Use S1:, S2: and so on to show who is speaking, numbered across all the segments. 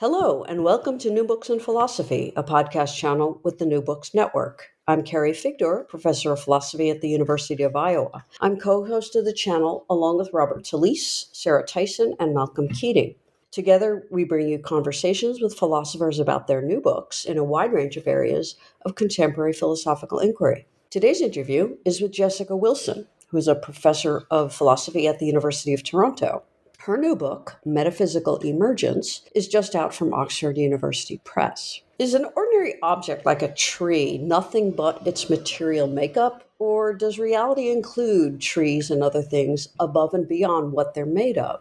S1: Hello, and welcome to New Books in Philosophy, a podcast channel with the New Books Network. I'm Carrie Figdor, professor of philosophy at the University of Iowa. I'm co host of the channel along with Robert Talisse, Sarah Tyson, and Malcolm Keating. Together, we bring you conversations with philosophers about their new books in a wide range of areas of contemporary philosophical inquiry. Today's interview is with Jessica Wilson, who is a professor of philosophy at the University of Toronto. Her new book, Metaphysical Emergence, is just out from Oxford University Press. Is an ordinary object like a tree nothing but its material makeup, or does reality include trees and other things above and beyond what they're made of?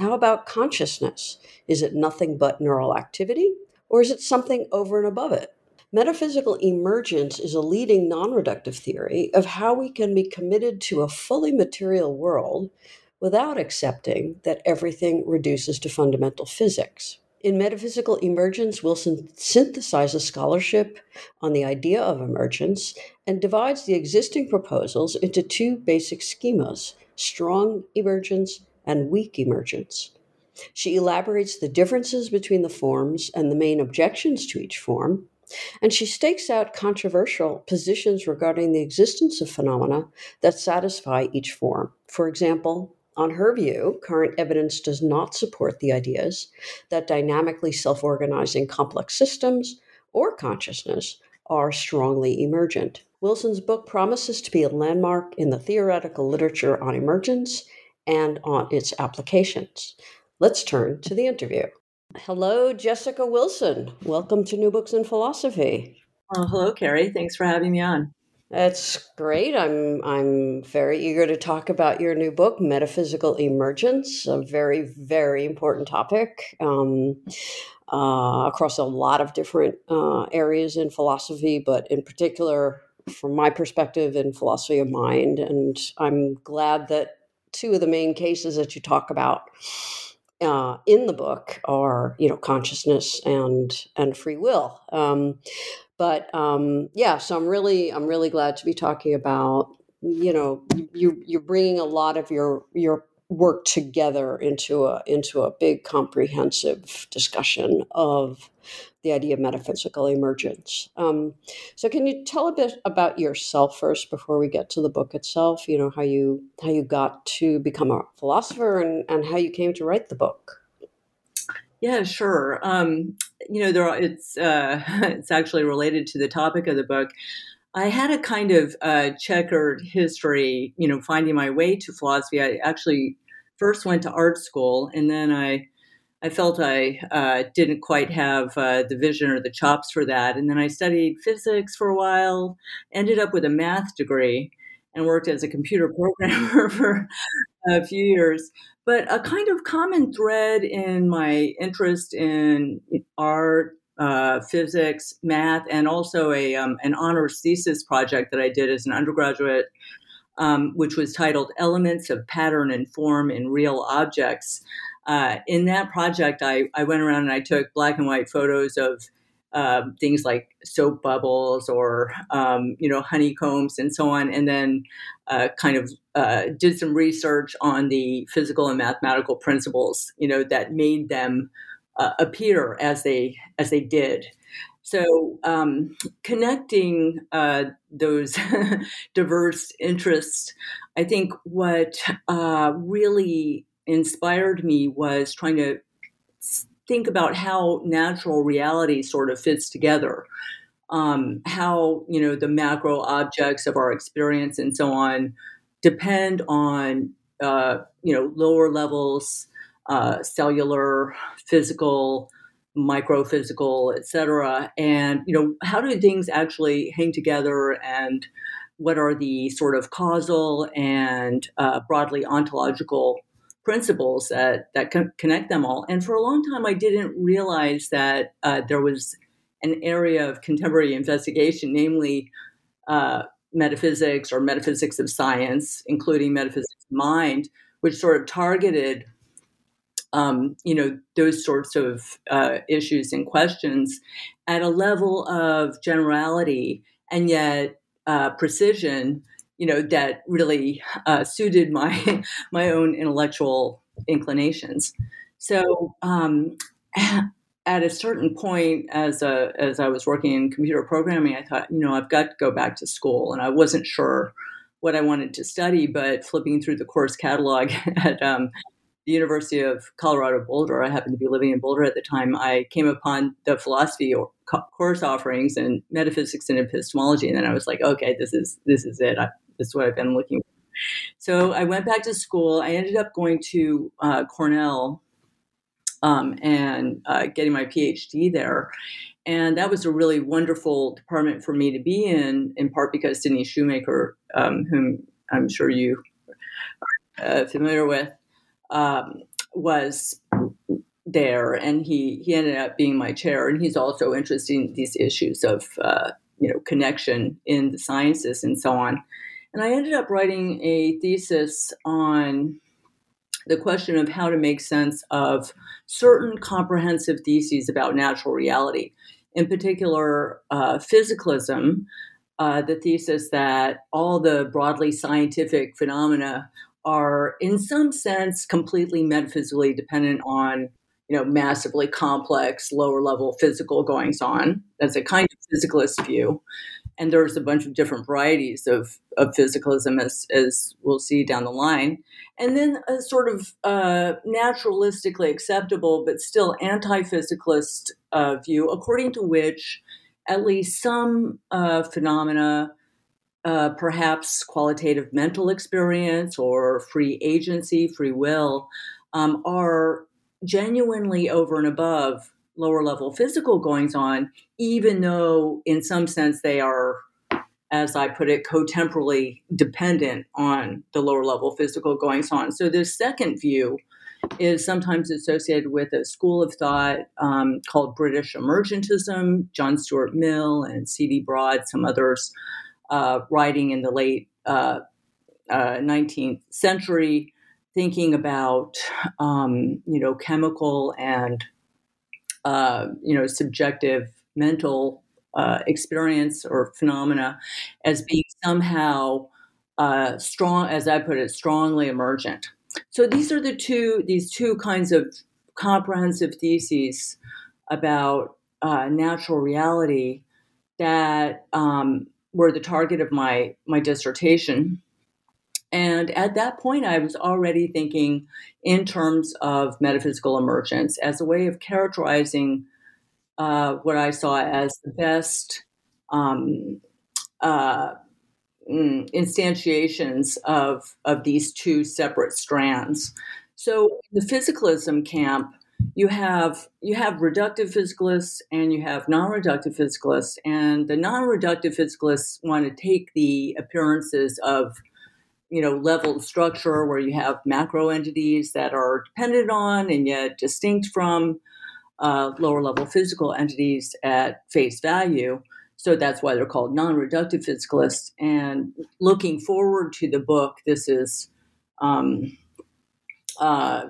S1: How about consciousness? Is it nothing but neural activity, or is it something over and above it? Metaphysical emergence is a leading non reductive theory of how we can be committed to a fully material world without accepting that everything reduces to fundamental physics. In Metaphysical Emergence, Wilson synthesizes scholarship on the idea of emergence and divides the existing proposals into two basic schemas strong emergence and weak emergence. She elaborates the differences between the forms and the main objections to each form, and she stakes out controversial positions regarding the existence of phenomena that satisfy each form. For example, on her view, current evidence does not support the ideas that dynamically self organizing complex systems or consciousness are strongly emergent. Wilson's book promises to be a landmark in the theoretical literature on emergence and on its applications. Let's turn to the interview. Hello, Jessica Wilson. Welcome to New Books in Philosophy.
S2: Well, hello, Carrie. Thanks for having me on.
S1: That's great. I'm I'm very eager to talk about your new book, Metaphysical Emergence, a very very important topic um, uh, across a lot of different uh, areas in philosophy, but in particular, from my perspective, in philosophy of mind. And I'm glad that two of the main cases that you talk about uh, in the book are you know consciousness and and free will. Um, but um, yeah, so I'm really I'm really glad to be talking about you know you you're bringing a lot of your your work together into a into a big comprehensive discussion of the idea of metaphysical emergence. Um, so, can you tell a bit about yourself first before we get to the book itself? You know how you how you got to become a philosopher and and how you came to write the book.
S2: Yeah, sure. Um, you know, there are, it's uh, it's actually related to the topic of the book. I had a kind of uh, checkered history, you know, finding my way to philosophy. I actually first went to art school, and then I I felt I uh, didn't quite have uh, the vision or the chops for that, and then I studied physics for a while. Ended up with a math degree, and worked as a computer programmer for a few years. But a kind of common thread in my interest in art, uh, physics, math, and also a um, an honors thesis project that I did as an undergraduate, um, which was titled "Elements of Pattern and Form in Real Objects." Uh, in that project, I, I went around and I took black and white photos of um, things like soap bubbles or um, you know honeycombs and so on, and then uh, kind of uh, did some research on the physical and mathematical principles you know that made them uh, appear as they as they did. So um, connecting uh, those diverse interests, I think what uh, really inspired me was trying to think about how natural reality sort of fits together. Um, how you know the macro objects of our experience and so on depend on uh, you know lower levels, uh, cellular, physical, microphysical, etc. And you know how do things actually hang together and what are the sort of causal and uh, broadly ontological principles that that connect them all. And for a long time, I didn't realize that uh, there was an area of contemporary investigation, namely uh, metaphysics or metaphysics of science, including metaphysics of mind, which sort of targeted, um, you know, those sorts of uh, issues and questions at a level of generality and yet uh, precision, you know, that really uh, suited my my own intellectual inclinations. So. Um, at a certain point as a as I was working in computer programming, I thought, you know, I've got to go back to school, and I wasn't sure what I wanted to study. But flipping through the course catalog at um, the University of Colorado Boulder, I happened to be living in Boulder at the time. I came upon the philosophy course offerings and metaphysics and epistemology, and then I was like, okay, this is this is it. I, this is what I've been looking. for. So I went back to school. I ended up going to uh, Cornell um, and uh, getting my PhD there. And that was a really wonderful department for me to be in, in part because Sidney Shoemaker, um, whom I'm sure you are uh, familiar with, um, was there, and he he ended up being my chair. And he's also interested in these issues of uh, you know connection in the sciences and so on. And I ended up writing a thesis on the question of how to make sense of certain comprehensive theses about natural reality. In particular, uh, physicalism, uh, the thesis that all the broadly scientific phenomena are, in some sense, completely metaphysically dependent on you know massively complex lower level physical goings on that's a kind of physicalist view and there's a bunch of different varieties of, of physicalism as, as we'll see down the line. And then a sort of uh, naturalistically acceptable but still anti-physicalist uh, view according to which at least some uh, phenomena uh, perhaps qualitative mental experience or free agency free will um, are genuinely over and above lower level physical goings on, even though in some sense they are, as I put it, cotemporally dependent on the lower level physical goings on. So this second view is sometimes associated with a school of thought um, called British emergentism. John Stuart Mill and C.D. Broad, some others, uh, writing in the late uh, uh, 19th century, thinking about um, you know chemical and uh, you know, subjective mental uh, experience or phenomena as being somehow uh, strong, as I put it, strongly emergent. So these are the two these two kinds of comprehensive theses about uh, natural reality that um, were the target of my my dissertation. And at that point, I was already thinking in terms of metaphysical emergence as a way of characterizing uh, what I saw as the best um, uh, mm, instantiations of, of these two separate strands. So, the physicalism camp, you have you have reductive physicalists and you have non-reductive physicalists, and the non-reductive physicalists want to take the appearances of you know leveled structure where you have macro entities that are dependent on and yet distinct from uh, lower level physical entities at face value. So that's why they're called non-reductive physicalists. And looking forward to the book this is um, uh,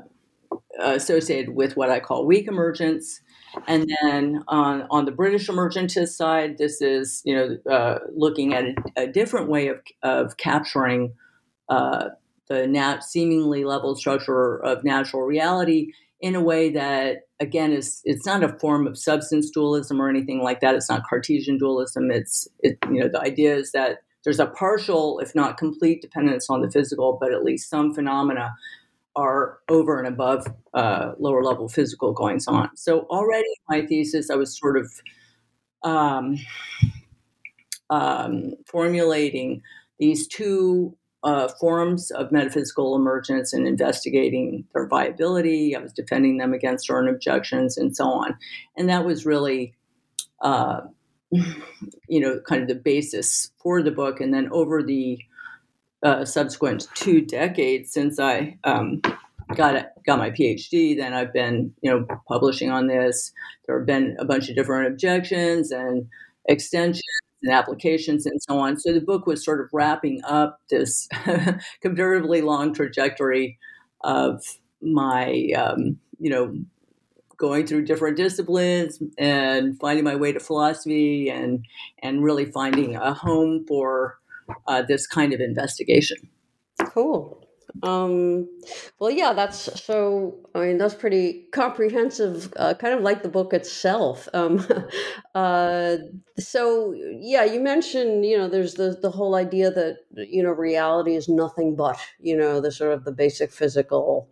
S2: associated with what i call weak emergence. And then on, on the British emergentist side, this is you know uh, looking at a, a, different way of, of capturing uh, the seemingly level structure of natural reality in a way that again is it's not a form of substance dualism or anything like that. It's not cartesian dualism. It's it, you know the idea is that there's a partial if not complete dependence on the physical but at least some phenomena are over and above uh, lower level physical goings on. So already in my thesis i was sort of um, um, formulating these two uh, forms of metaphysical emergence and investigating their viability. I was defending them against certain objections and so on. And that was really, uh, you know, kind of the basis for the book. And then over the uh, subsequent two decades since I um, got got my PhD, then I've been you know publishing on this. There have been a bunch of different objections and extensions and applications and so on. So the book was sort of wrapping up this comparatively long trajectory of my um, you know going through different disciplines and finding my way to philosophy and and really finding a home for uh, this kind of investigation.
S1: Cool. Um, well, yeah, that's so. I mean, that's pretty comprehensive, uh, kind of like the book itself. Um, uh, so, yeah, you mentioned, you know, there's the the whole idea that you know reality is nothing but you know the sort of the basic physical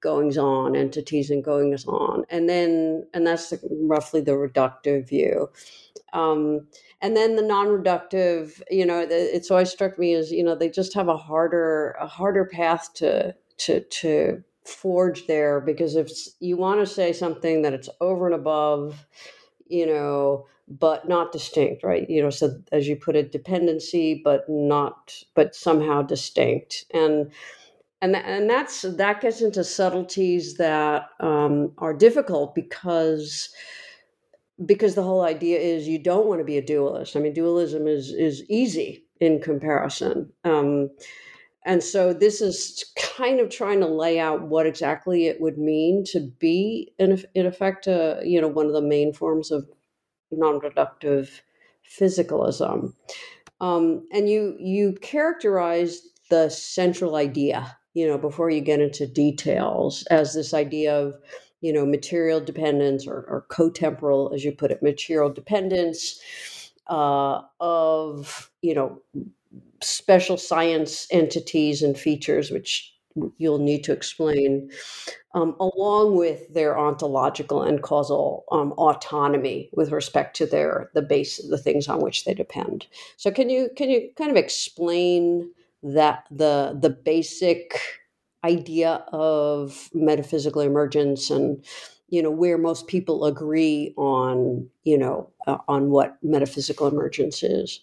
S1: goings on, entities and goings on, and then and that's roughly the reductive view. Um, and then the non-reductive you know it's always struck me as you know they just have a harder a harder path to to to forge there because if you want to say something that it's over and above you know but not distinct right? You know so as you put it dependency but not but somehow distinct. And and and that's that gets into subtleties that um, are difficult because because the whole idea is you don't want to be a dualist. I mean, dualism is is easy in comparison. Um, and so this is kind of trying to lay out what exactly it would mean to be, in, in effect, uh, you know, one of the main forms of non-reductive physicalism. Um, and you you characterize the central idea, you know, before you get into details, as this idea of you know, material dependence or, or co-temporal, as you put it, material dependence uh, of, you know, special science entities and features, which you'll need to explain, um, along with their ontological and causal um, autonomy with respect to their the base the things on which they depend. So, can you can you kind of explain that the the basic idea of metaphysical emergence and you know where most people agree on you know uh, on what metaphysical emergence is.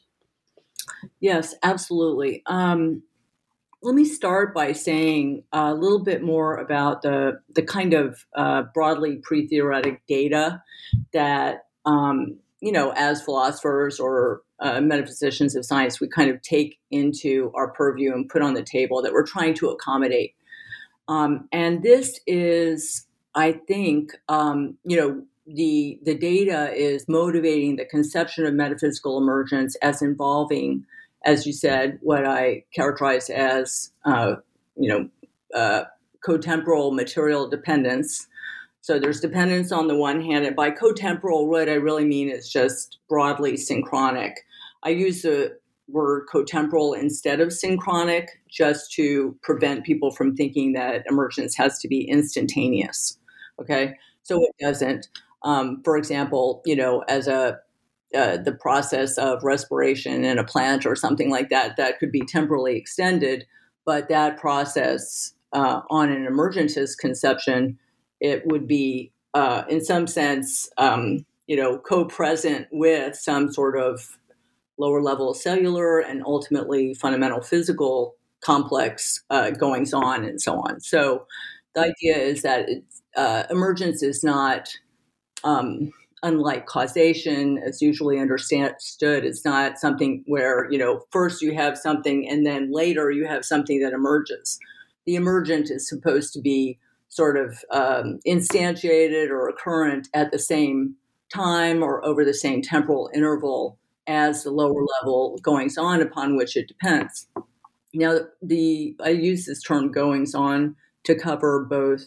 S2: Yes absolutely. Um, let me start by saying a little bit more about the the kind of uh, broadly pre-theoretic data that um, you know as philosophers or uh, metaphysicians of science we kind of take into our purview and put on the table that we're trying to accommodate um, and this is, I think, um, you know, the the data is motivating the conception of metaphysical emergence as involving, as you said, what I characterize as, uh, you know, uh, cotemporal material dependence. So there's dependence on the one hand, and by cotemporal, what I really mean is just broadly synchronic. I use the word cotemporal instead of synchronic just to prevent people from thinking that emergence has to be instantaneous. Okay, so it doesn't. Um, for example, you know, as a uh, the process of respiration in a plant or something like that, that could be temporally extended, but that process uh, on an emergentist conception, it would be uh, in some sense, um, you know, co-present with some sort of lower level cellular and ultimately fundamental physical complex uh, goings on and so on. So the idea is that uh, emergence is not um, unlike causation as usually understood. It's not something where you know first you have something and then later you have something that emerges. The emergent is supposed to be sort of um, instantiated or occurrent at the same time or over the same temporal interval as the lower level goings on upon which it depends. Now, the I use this term goings on to cover both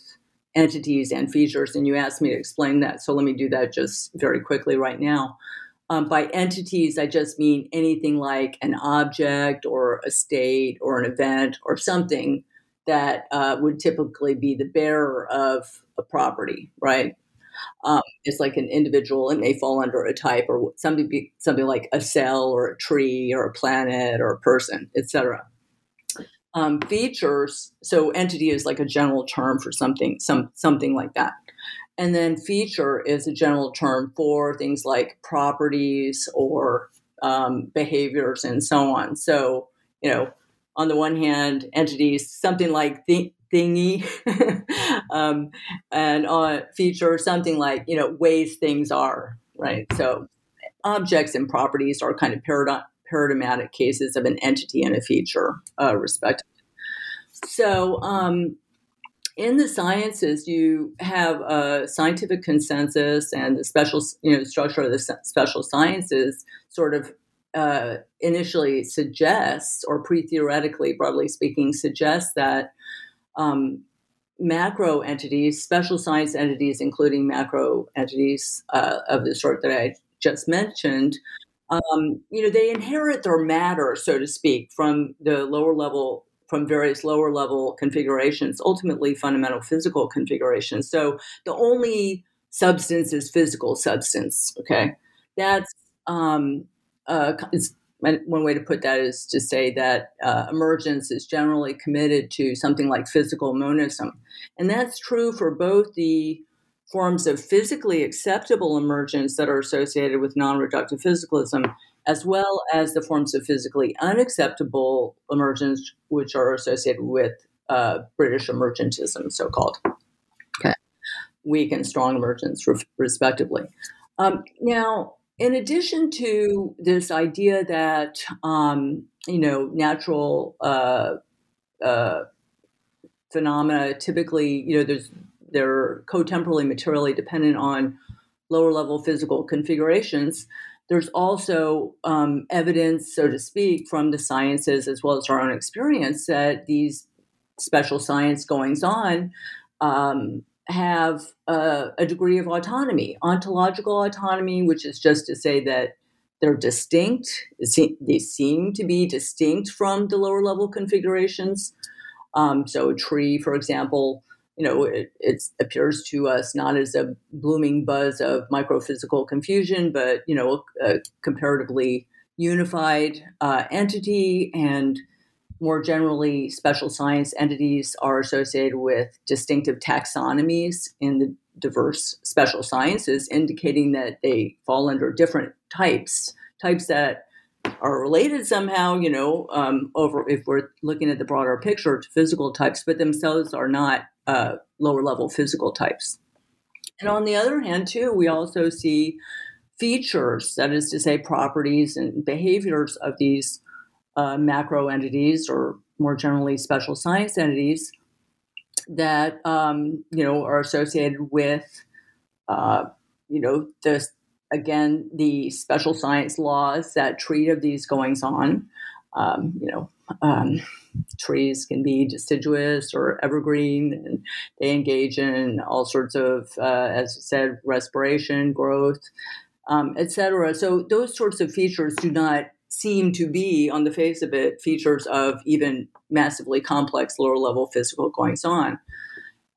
S2: entities and features, and you asked me to explain that, so let me do that just very quickly right now. Um, by entities, I just mean anything like an object or a state or an event or something that uh, would typically be the bearer of a property, right? Um, it's like an individual. It may fall under a type or something, something like a cell or a tree or a planet or a person, etc. Um, features. So entity is like a general term for something, some something like that. And then feature is a general term for things like properties or um, behaviors and so on. So you know, on the one hand, entities, something like th- thingy um, and uh, feature something like you know ways things are right? So objects and properties are kind of parad- paradigmatic cases of an entity and a feature uh, respectively so um, in the sciences you have a scientific consensus and the special you know structure of the special sciences sort of uh, initially suggests or pre-theoretically broadly speaking suggests that um, macro entities, special science entities, including macro entities uh, of the sort that I just mentioned, um, you know, they inherit their matter, so to speak, from the lower level, from various lower level configurations, ultimately fundamental physical configurations. So the only substance is physical substance. Okay, that's um, uh, one way to put that is to say that uh, emergence is generally committed to something like physical monism. And that's true for both the forms of physically acceptable emergence that are associated with non reductive physicalism, as well as the forms of physically unacceptable emergence, which are associated with uh, British emergentism, so called. Okay. Weak and strong emergence, respectively. Um, now, in addition to this idea that um, you know natural uh, uh, phenomena typically you know there's they're cotemporally materially dependent on lower level physical configurations there's also um, evidence so to speak from the sciences as well as our own experience that these special science goings on um, have a, a degree of autonomy, ontological autonomy, which is just to say that they're distinct. They seem to be distinct from the lower level configurations. Um, so, a tree, for example, you know, it, appears to us not as a blooming buzz of microphysical confusion, but you know, a, a comparatively unified uh, entity and more generally, special science entities are associated with distinctive taxonomies in the diverse special sciences, indicating that they fall under different types, types that are related somehow, you know, um, over if we're looking at the broader picture to physical types, but themselves are not uh, lower level physical types. And on the other hand, too, we also see features, that is to say, properties and behaviors of these uh, macro entities or more generally special science entities that um, you know are associated with uh, you know the again the special science laws that treat of these goings on. Um, you know um, trees can be deciduous or evergreen and they engage in all sorts of uh, as I said respiration growth um, etc so those sorts of features do not seem to be, on the face of it, features of even massively complex lower level physical goings on.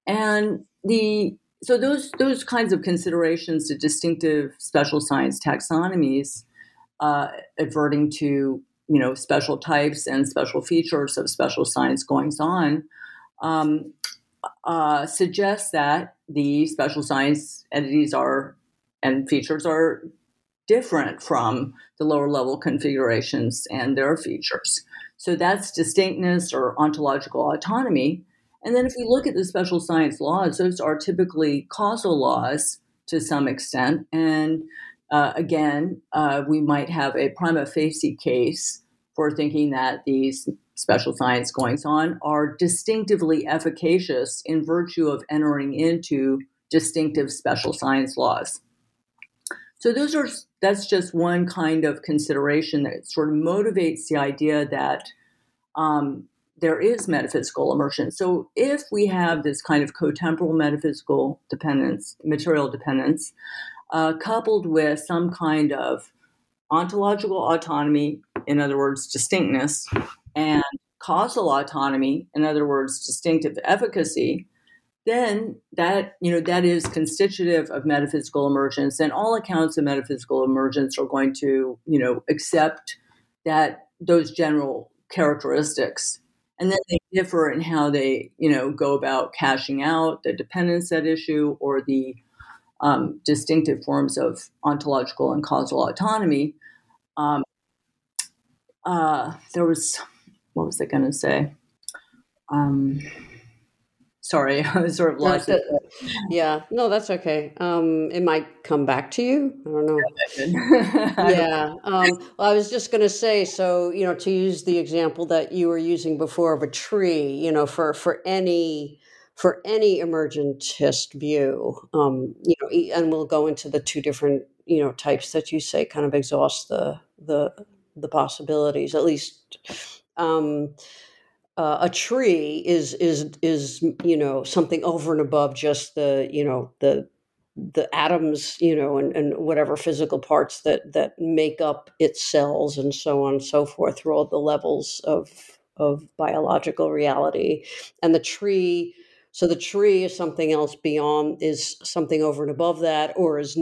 S2: And the so those those kinds of considerations to distinctive special science taxonomies, uh, adverting to you know special types and special features of special science goings on, um, uh, suggests that the special science entities are and features are different from the lower level configurations and their features. So that's distinctness or ontological autonomy. And then if we look at the special science laws, those are typically causal laws to some extent. And uh, again, uh, we might have a prima facie case for thinking that these special science goings on are distinctively efficacious in virtue of entering into distinctive special science laws. So those are that's just one kind of consideration that sort of motivates the idea that um, there is metaphysical emergence. So if we have this kind of cotemporal metaphysical dependence, material dependence, uh, coupled with some kind of ontological autonomy, in other words, distinctness, and causal autonomy, in other words, distinctive efficacy, then that you know that is constitutive of metaphysical emergence and all accounts of metaphysical emergence are going to you know accept that those general characteristics. And then they differ in how they you know go about cashing out the dependence at issue or the um, distinctive forms of ontological and causal autonomy. Um, uh, there was what was i going to say? Um, sorry, I was sort of lost.
S1: No, yeah, no, that's okay. Um, it might come back to you. I don't know. yeah. Um, well, I was just going to say, so you know, to use the example that you were using before of a tree, you know, for for any for any emergentist view, um, you know, and we'll go into the two different you know types that you say kind of exhaust the the the possibilities at least. Um, uh, a tree is is is you know something over and above just the you know the the atoms you know and, and whatever physical parts that that make up its cells and so on and so forth through all the levels of of biological reality. And the tree so the tree is something else beyond is something over and above that or is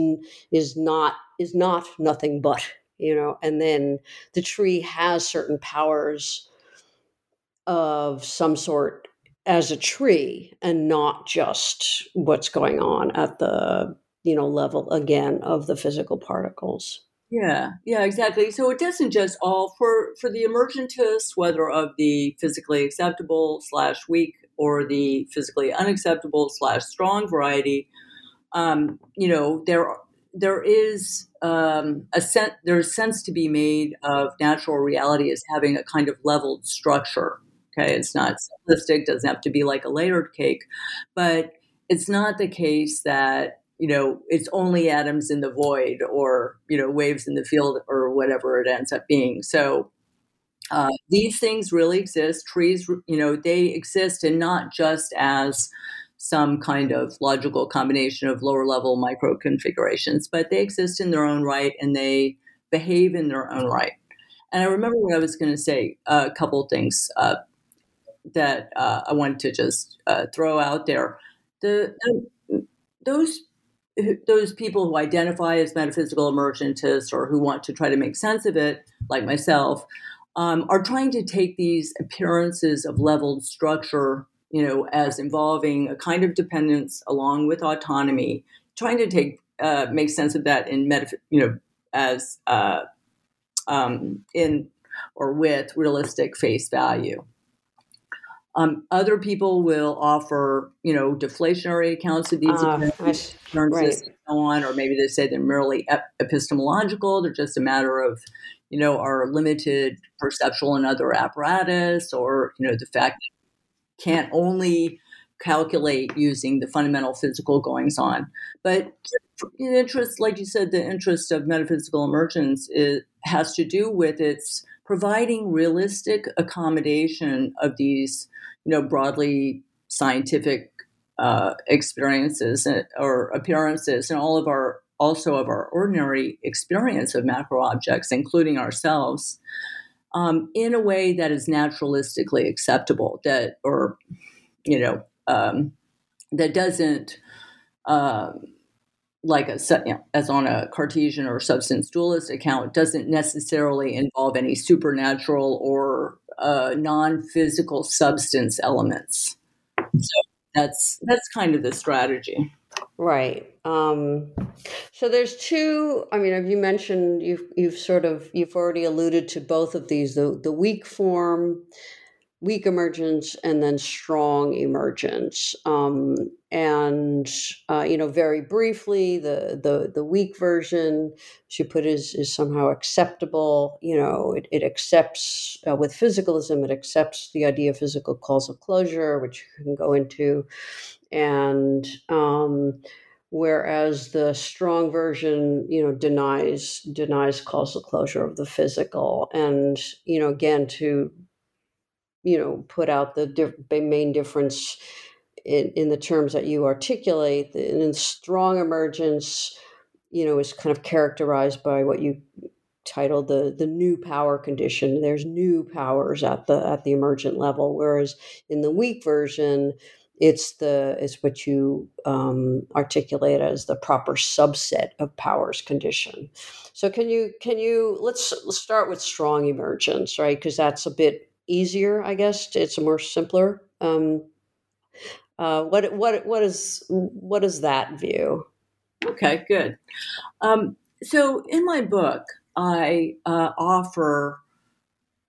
S1: is not is not nothing but you know and then the tree has certain powers of some sort as a tree and not just what's going on at the you know level again of the physical particles.
S2: Yeah yeah exactly. So it doesn't just all for for the emergentists whether of the physically acceptable slash weak or the physically unacceptable slash strong variety um, you know there there is um, a sense there's sense to be made of natural reality as having a kind of leveled structure Okay, it's not simplistic, doesn't have to be like a layered cake, but it's not the case that you know it's only atoms in the void or you know waves in the field or whatever it ends up being. So uh, these things really exist. Trees, you know, they exist, and not just as some kind of logical combination of lower level micro configurations, but they exist in their own right and they behave in their own right. And I remember what I was going to say uh, a couple things. Uh, that uh, I want to just uh, throw out there. The, the, those those people who identify as metaphysical emergentists or who want to try to make sense of it, like myself, um, are trying to take these appearances of leveled structure, you know, as involving a kind of dependence along with autonomy, trying to take uh, make sense of that in metaph- you know, as uh, um, in or with realistic face value. Um, other people will offer, you know, deflationary accounts of these uh, events, right. and so on, or maybe they say they're merely ep- epistemological. They're just a matter of, you know, our limited perceptual and other apparatus, or you know, the fact that can't only calculate using the fundamental physical goings on. But the interest, like you said, the interest of metaphysical emergence is, has to do with its providing realistic accommodation of these know, broadly scientific uh, experiences or appearances, and all of our also of our ordinary experience of macro objects, including ourselves, um, in a way that is naturalistically acceptable. That or you know um, that doesn't. Um, like a you know, as on a Cartesian or substance dualist account doesn't necessarily involve any supernatural or uh, non-physical substance elements. So that's that's kind of the strategy.
S1: Right. Um, so there's two. I mean, you mentioned you've you've sort of you've already alluded to both of these the the weak form weak emergence and then strong emergence. Um, and uh, you know, very briefly, the the the weak version she put is is somehow acceptable. You know, it, it accepts uh, with physicalism, it accepts the idea of physical causal closure, which you can go into, and um, whereas the strong version you know denies denies causal closure of the physical and you know again to you know put out the di- main difference in, in the terms that you articulate and in strong emergence you know is kind of characterized by what you titled the the new power condition. There's new powers at the at the emergent level whereas in the weak version it's the it's what you um, articulate as the proper subset of powers condition. So can you can you let's, let's start with strong emergence right? Because that's a bit easier, I guess. It's more simpler. Um, uh, what what what is what is that view?
S2: Okay, good. Um, so in my book, I uh, offer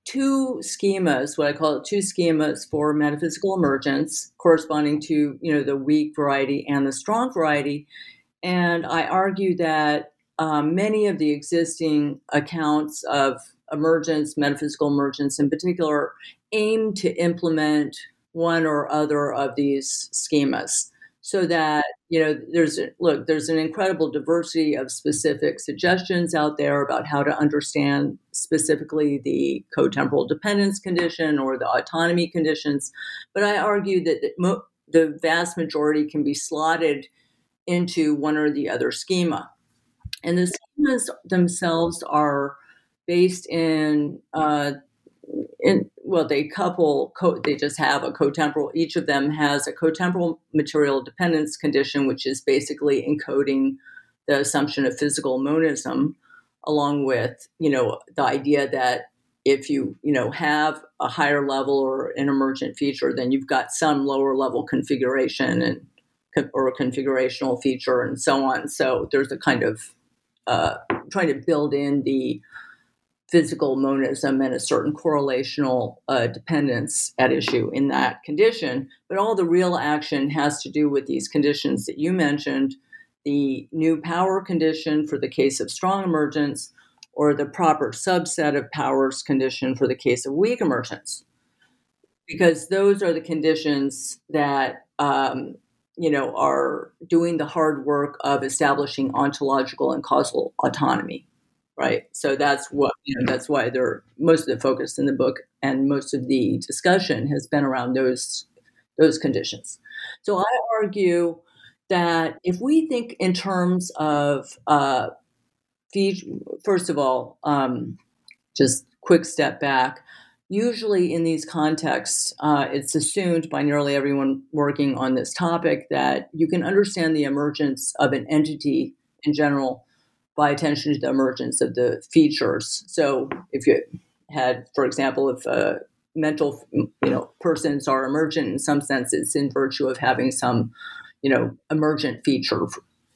S2: two schemas, what I call it, two schemas for metaphysical emergence, corresponding to you know the weak variety and the strong variety. And I argue that um, many of the existing accounts of emergence, metaphysical emergence in particular, aim to implement one or other of these schemas so that you know there's look there's an incredible diversity of specific suggestions out there about how to understand specifically the cotemporal dependence condition or the autonomy conditions. But i argue that the vast majority can be slotted into one or the other schema. And the schemas themselves are based in uh, in, well, they couple, co- they just have a cotemporal, each of them has a cotemporal material dependence condition, which is basically encoding the assumption of physical monism, along with, you know, the idea that if you, you know, have a higher level or an emergent feature, then you've got some lower level configuration and or a configurational feature and so on. So there's a kind of uh, trying to build in the physical monism and a certain correlational uh, dependence at issue in that condition. But all the real action has to do with these conditions that you mentioned the new power condition for the case of strong emergence, or the proper subset of powers condition for the case of weak emergence. Because those are the conditions that um, you know are doing the hard work of establishing ontological and causal autonomy right? So that's what you know. That's why they're most of the focus in the book and most of the discussion has been around those those conditions. So I argue that if we think in terms of uh, first of all, um, just quick step back. Usually, in these contexts, uh, it's assumed by nearly everyone working on this topic that you can understand the emergence of an entity in general by attention to the emergence of the features. So if you had, for example, if a mental, you know, persons are emergent in some sense, it's in virtue of having some, you know, emergent feature,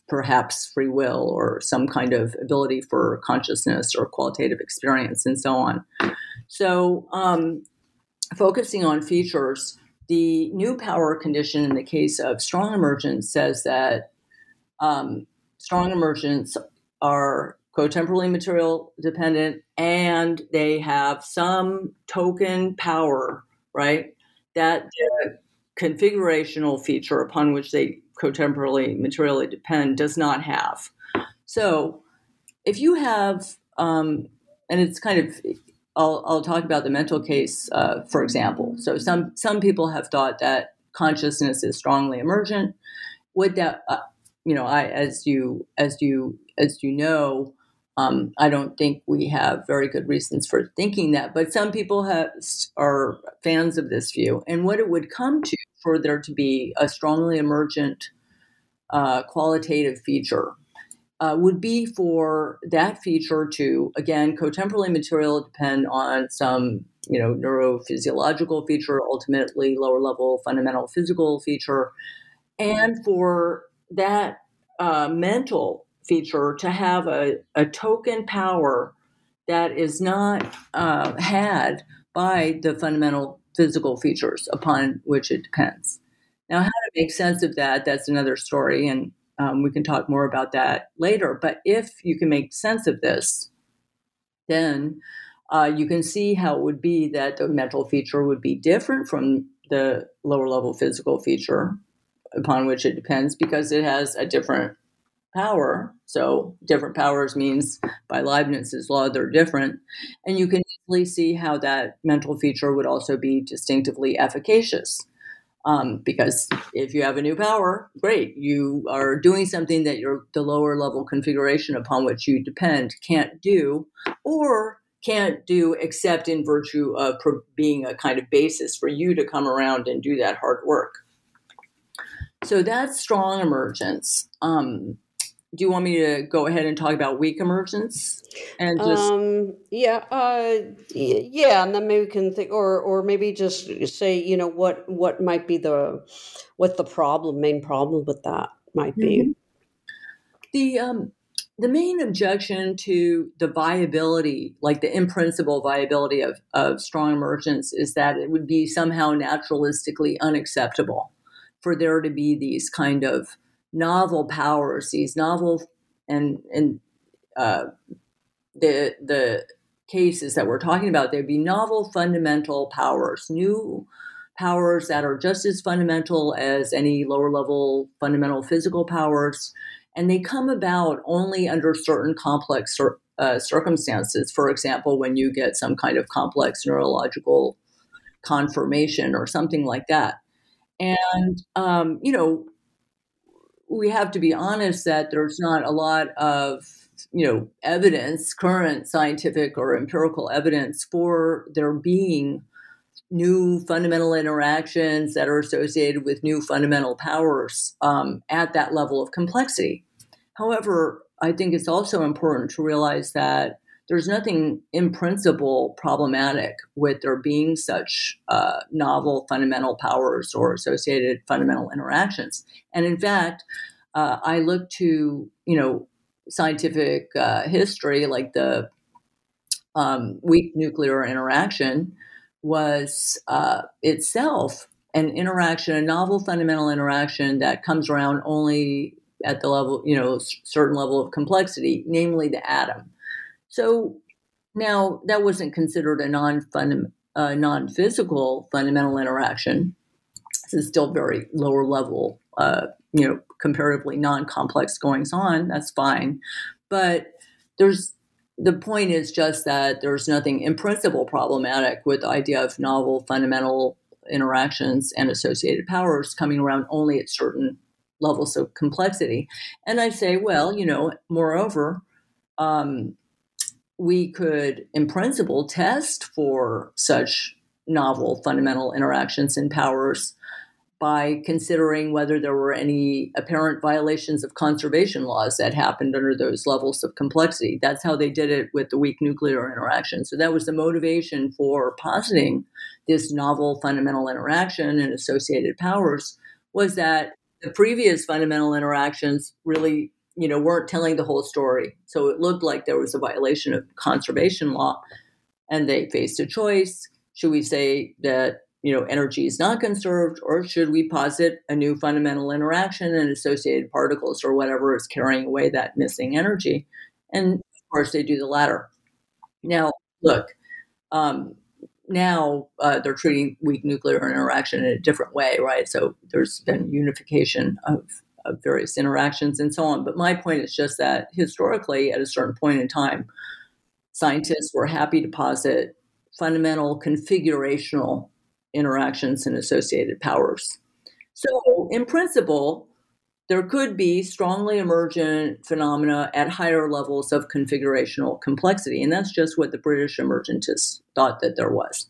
S2: perhaps free will or some kind of ability for consciousness or qualitative experience and so on. So um, focusing on features, the new power condition in the case of strong emergence says that um, strong emergence are cotemporally material dependent and they have some token power, right? That configurational feature upon which they cotemporally materially depend does not have. So if you have, um, and it's kind of, I'll, I'll talk about the mental case, uh, for example. So some some people have thought that consciousness is strongly emergent. Would that, uh, you know, I as you as you as you know, um, I don't think we have very good reasons for thinking that, but some people have, are fans of this view. And what it would come to for there to be a strongly emergent uh, qualitative feature uh, would be for that feature to, again, cotemporally material depend on some, you know, neurophysiological feature, ultimately lower level fundamental physical feature, and for that uh, mental feature to have a, a token power that is not uh, had by the fundamental physical features upon which it depends. Now, how to make sense of that, that's another story, and um, we can talk more about that later. But if you can make sense of this, then uh, you can see how it would be that the mental feature would be different from the lower level physical feature upon which it depends because it has a different power. So different powers means by Leibniz's law, they're different. And you can easily see how that mental feature would also be distinctively efficacious. Um, because if you have a new power, great, you are doing something that your the lower level configuration upon which you depend can't do, or can't do except in virtue of being a kind of basis for you to come around and do that hard work. So that's strong emergence. Um, do you want me to go ahead and talk about weak emergence
S1: and just um, yeah uh, yeah and then maybe we can think or or maybe just say you know what what might be the what the problem main problem with that might be
S2: mm-hmm. the um the main objection to the viability, like the in principle viability of, of strong emergence, is that it would be somehow naturalistically unacceptable for there to be these kind of novel powers, these novel and and uh, the the cases that we're talking about, there'd be novel fundamental powers, new powers that are just as fundamental as any lower level fundamental physical powers and they come about only under certain complex uh, circumstances. For example, when you get some kind of complex neurological conformation or something like that. And, um, you know, we have to be honest that there's not a lot of, you know, evidence, current scientific or empirical evidence for there being new fundamental interactions that are associated with new fundamental powers um, at that level of complexity. However, I think it's also important to realize that there's nothing in principle problematic with there being such uh, novel fundamental powers or associated fundamental interactions. And in fact, uh, I look to you know scientific uh, history like the um, weak nuclear interaction was uh, itself an interaction, a novel fundamental interaction that comes around only at the level, you know, certain level of complexity, namely the atom. So now that wasn't considered a non uh, non physical fundamental interaction. This is still very lower level, uh, you know, comparatively non complex goings on. That's fine, but there's the point is just that there's nothing in principle problematic with the idea of novel fundamental interactions and associated powers coming around only at certain levels of complexity. And I say, well, you know, moreover, um, we could, in principle, test for such novel fundamental interactions and powers by considering whether there were any apparent violations of conservation laws that happened under those levels of complexity. That's how they did it with the weak nuclear interaction. So that was the motivation for positing this novel fundamental interaction and associated powers was that the previous fundamental interactions really you know weren't telling the whole story. So it looked like there was a violation of conservation law and they faced a choice. Should we say that you know energy is not conserved or should we posit a new fundamental interaction and associated particles or whatever is carrying away that missing energy? And of course they do the latter. Now look um, now uh, they're treating weak nuclear interaction in a different way, right? So there's been unification of, of, various interactions and so on. But my point is just that historically, at a certain point in time, scientists were happy to posit fundamental configurational interactions and associated powers. So, in principle, there could be strongly emergent phenomena at higher levels of configurational complexity. And that's just what the British emergentists thought that there was.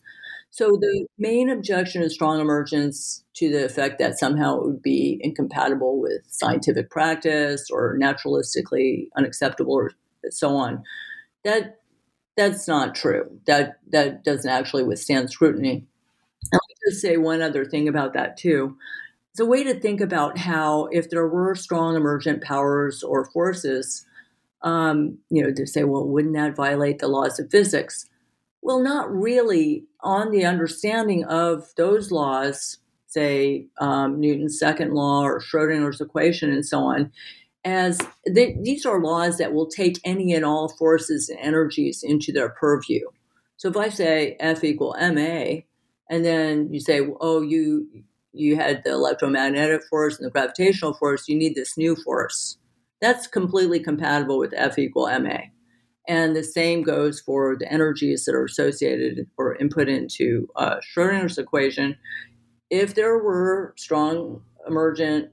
S2: So the main objection is strong emergence to the effect that somehow it would be incompatible with scientific practice or naturalistically unacceptable or so on. That that's not true. That that doesn't actually withstand scrutiny. And me just say one other thing about that too. It's a way to think about how if there were strong emergent powers or forces, um, you know, to say, well, wouldn't that violate the laws of physics? Well, not really on the understanding of those laws, say um, Newton's second law or Schrodinger's equation and so on, as these are laws that will take any and all forces and energies into their purview. So if I say F equal ma, and then you say, oh, you you had the electromagnetic force and the gravitational force, you need this new force. That's completely compatible with F equal ma. And the same goes for the energies that are associated or input into uh, Schrodinger's equation. If there were strong emergent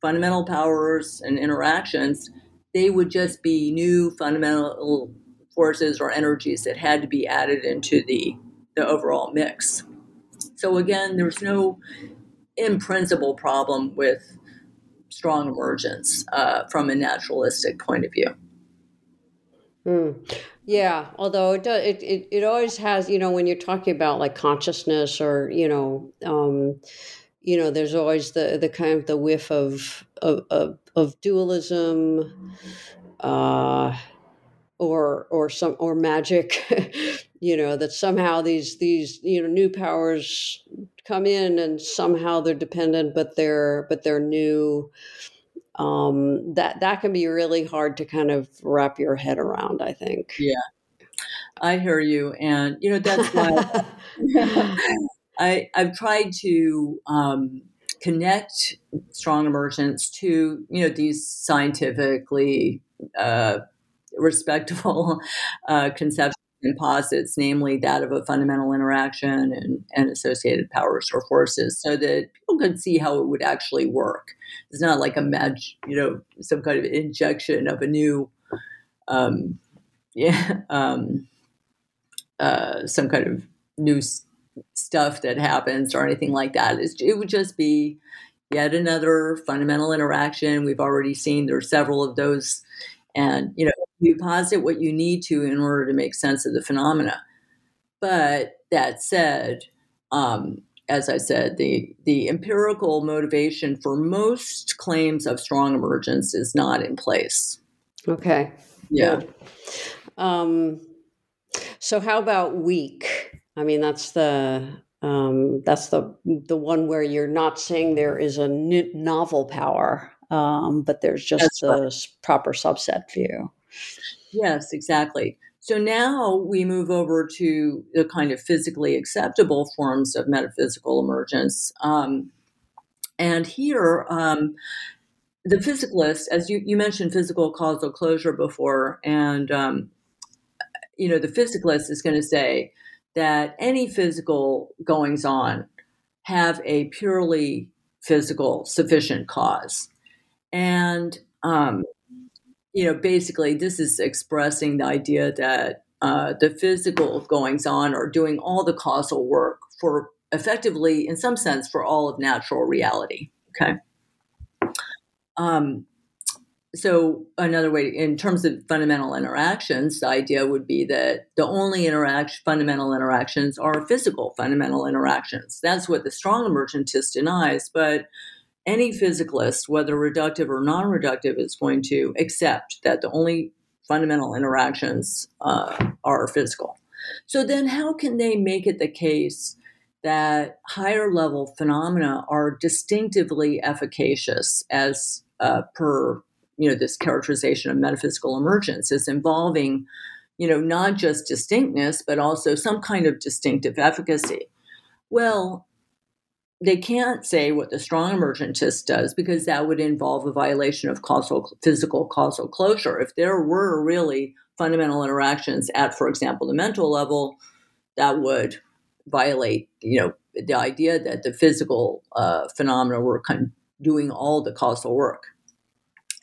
S2: fundamental powers and interactions, they would just be new fundamental forces or energies that had to be added into the, the overall mix. So again, there's no in principle problem with strong emergence uh, from a naturalistic point of view.
S1: Mm. Yeah, although it, does, it it it always has, you know, when you're talking about like consciousness or you know, um, you know, there's always the the kind of the whiff of of of, of dualism uh, or or some or magic, you know, that somehow these these you know new powers come in and somehow they're dependent, but they're but they're new. Um, that that can be really hard to kind of wrap your head around. I think.
S2: Yeah, I hear you, and you know that's why I I've tried to um, connect strong emergence to you know these scientifically uh, respectable uh, conceptions posits, namely that of a fundamental interaction and, and associated powers or forces, so that people could see how it would actually work. It's not like a mag, you know, some kind of injection of a new, um, yeah, um, uh, some kind of new s- stuff that happens or anything like that. It's, it would just be yet another fundamental interaction. We've already seen there are several of those, and you know, you posit what you need to in order to make sense of the phenomena. But that said, um, as I said, the the empirical motivation for most claims of strong emergence is not in place.
S1: Okay.
S2: Yeah.
S1: Um, so how about weak? I mean, that's the um, that's the the one where you're not saying there is a n- novel power, um, but there's just
S2: That's
S1: the
S2: right.
S1: proper subset view.
S2: Yes, exactly. So now we move over to the kind of physically acceptable forms of metaphysical emergence. Um, and here, um, the physicalist, as you, you mentioned physical causal closure before, and um, you know, the physicalist is going to say that any physical goings on have a purely physical sufficient cause. And um, you know, basically, this is expressing the idea that uh, the physical goings on are doing all the causal work for effectively, in some sense, for all of natural reality. Okay. Um, so, another way, in terms of fundamental interactions, the idea would be that the only interaction, fundamental interactions are physical fundamental interactions. That's what the strong emergentist denies. But any physicalist, whether reductive or non reductive, is going to accept that the only fundamental interactions uh, are physical. So, then how can they make it the case that higher level phenomena are distinctively efficacious as uh, per you know this characterization of metaphysical emergence is involving you know not just distinctness but also some kind of distinctive efficacy well they can't say what the strong emergentist does because that would involve a violation of causal physical causal closure. If there were really fundamental interactions at for example the mental level that would violate you know the idea that the physical uh, phenomena were kind of doing all the causal work.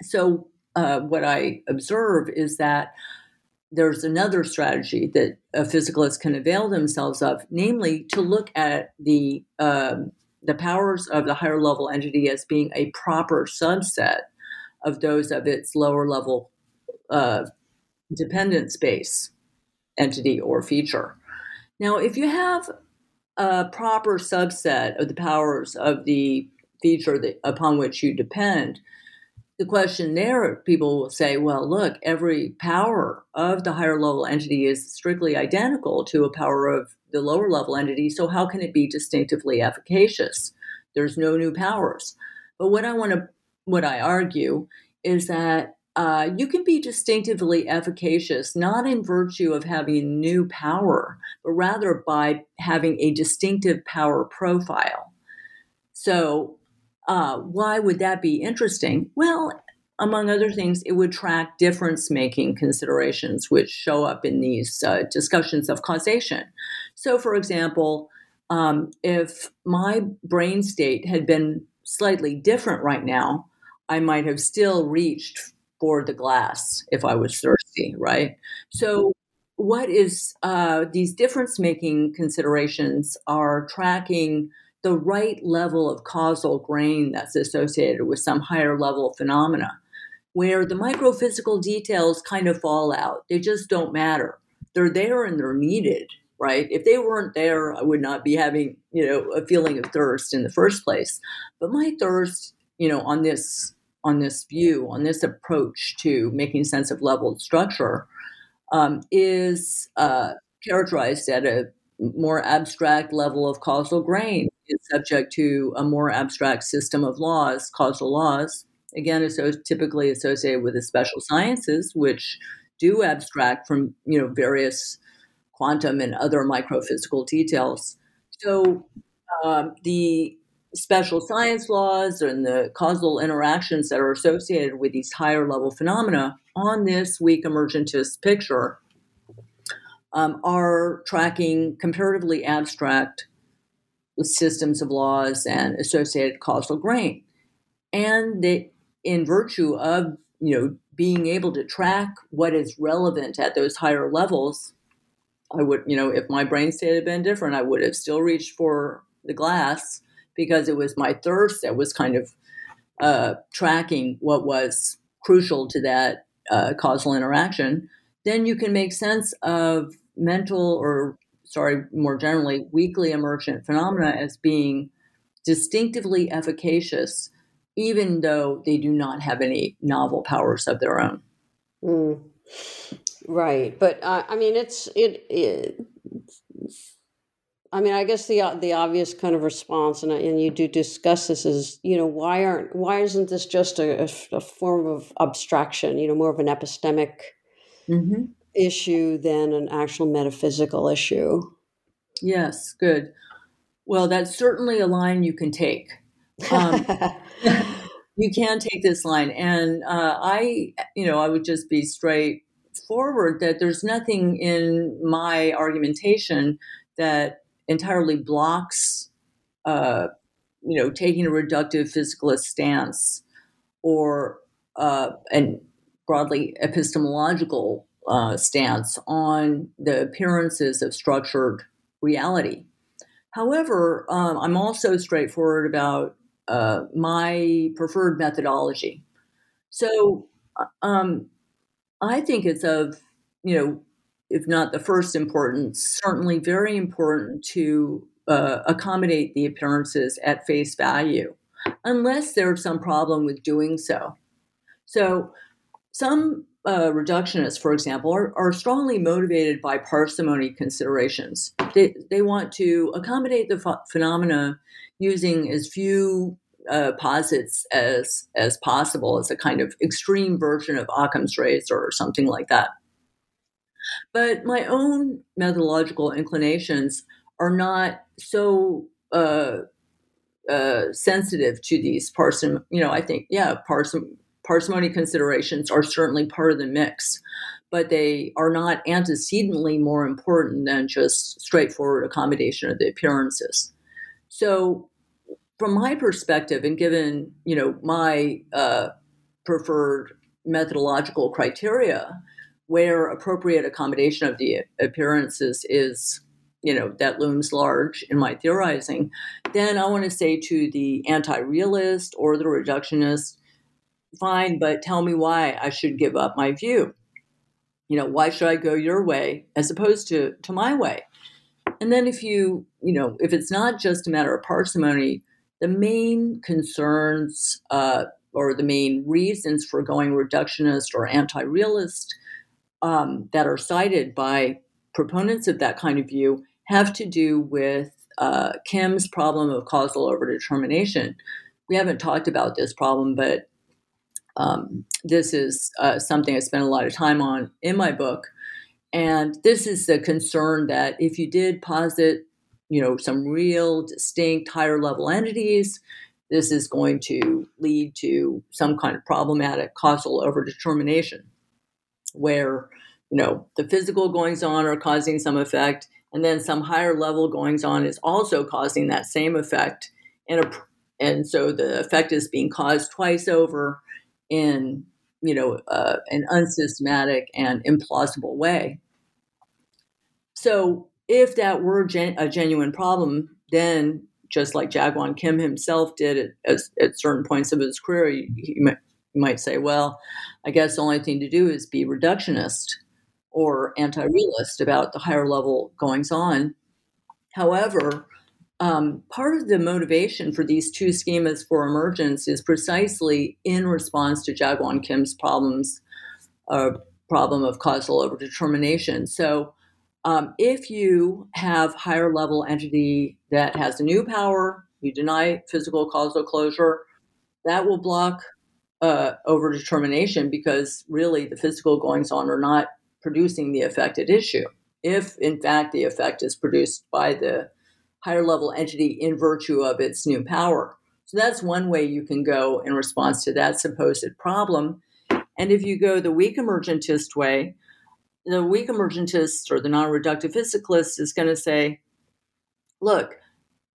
S2: So uh, what i observe is that there's another strategy that a physicalist can avail themselves of namely to look at the um, the powers of the higher level entity as being a proper subset of those of its lower level uh, dependence base entity or feature. Now, if you have a proper subset of the powers of the feature that, upon which you depend, the question there, people will say, well, look, every power of the higher level entity is strictly identical to a power of the lower level entity. So, how can it be distinctively efficacious? There's no new powers. But what I want to, what I argue is that uh, you can be distinctively efficacious not in virtue of having new power, but rather by having a distinctive power profile. So, uh, why would that be interesting? Well, among other things, it would track difference making considerations which show up in these uh, discussions of causation. So, for example, um, if my brain state had been slightly different right now, I might have still reached for the glass if I was thirsty, right? So, what is uh, these difference making considerations are tracking the right level of causal grain that's associated with some higher level phenomena, where the microphysical details kind of fall out. They just don't matter. They're there and they're needed, right? If they weren't there, I would not be having, you know, a feeling of thirst in the first place. But my thirst, you know, on this on this view, on this approach to making sense of leveled structure, um, is uh, characterized at a more abstract level of causal grain. It's subject to a more abstract system of laws, causal laws. Again, it's typically associated with the special sciences, which do abstract from you know various quantum and other microphysical details. So um, the special science laws and the causal interactions that are associated with these higher level phenomena on this weak emergentist picture um, are tracking comparatively abstract systems of laws and associated causal grain. And they, in virtue of you know being able to track what is relevant at those higher levels, I would, you know, if my brain state had been different, I would have still reached for the glass because it was my thirst that was kind of uh, tracking what was crucial to that uh, causal interaction. Then you can make sense of mental or, sorry, more generally, weakly emergent phenomena as being distinctively efficacious, even though they do not have any novel powers of their own.
S1: Mm. Right, but uh, I mean, it's it, it. I mean, I guess the the obvious kind of response, and and you do discuss this, is you know why aren't why isn't this just a, a, a form of abstraction? You know, more of an epistemic mm-hmm. Issue than an actual metaphysical issue.
S2: Yes, good. Well, that's certainly a line you can take. Um, you can take this line, and uh, I, you know, I would just be straight forward that there's nothing in my argumentation that entirely blocks, uh, you know, taking a reductive physicalist stance or uh, an broadly epistemological uh, stance on the appearances of structured reality. However, um, I'm also straightforward about uh, my preferred methodology. So, uh, um, I think it's of, you know, if not the first importance, certainly very important to uh, accommodate the appearances at face value, unless there's some problem with doing so. So, some uh, reductionists, for example, are, are, strongly motivated by parsimony considerations. They, they want to accommodate the ph- phenomena using as few uh, posits as as possible as a kind of extreme version of Occam's razor or something like that. But my own methodological inclinations are not so uh, uh, sensitive to these parsim. You know, I think yeah, parsim- parsimony considerations are certainly part of the mix, but they are not antecedently more important than just straightforward accommodation of the appearances. So from my perspective, and given you know my uh, preferred methodological criteria, where appropriate accommodation of the appearances is you know that looms large in my theorizing, then I want to say to the anti-realist or the reductionist, fine, but tell me why I should give up my view. You know, why should I go your way as opposed to to my way? And then if you, you know, if it's not just a matter of parsimony, the main concerns uh, or the main reasons for going reductionist or anti realist um, that are cited by proponents of that kind of view have to do with uh, Kim's problem of causal overdetermination. We haven't talked about this problem, but um, this is uh, something I spent a lot of time on in my book. And this is the concern that if you did posit you know some real distinct higher level entities this is going to lead to some kind of problematic causal overdetermination where you know the physical goings on are causing some effect and then some higher level goings on is also causing that same effect and a, and so the effect is being caused twice over in you know uh, an unsystematic and implausible way so if that were gen- a genuine problem, then just like Jaegwon Kim himself did at, at certain points of his career, he, he, might, might, say, well, I guess the only thing to do is be reductionist or anti realist about the higher level goings on. However, um, part of the motivation for these two schemas for emergence is precisely in response to Jaegwon Kim's problems, uh, problem of causal overdetermination. So, um, if you have higher level entity that has a new power, you deny physical causal closure, that will block uh, overdetermination because really the physical goings on are not producing the effect at issue. If in fact the effect is produced by the higher level entity in virtue of its new power. So that's one way you can go in response to that supposed problem. And if you go the weak emergentist way, the weak emergentist or the non reductive physicalist is going to say, look,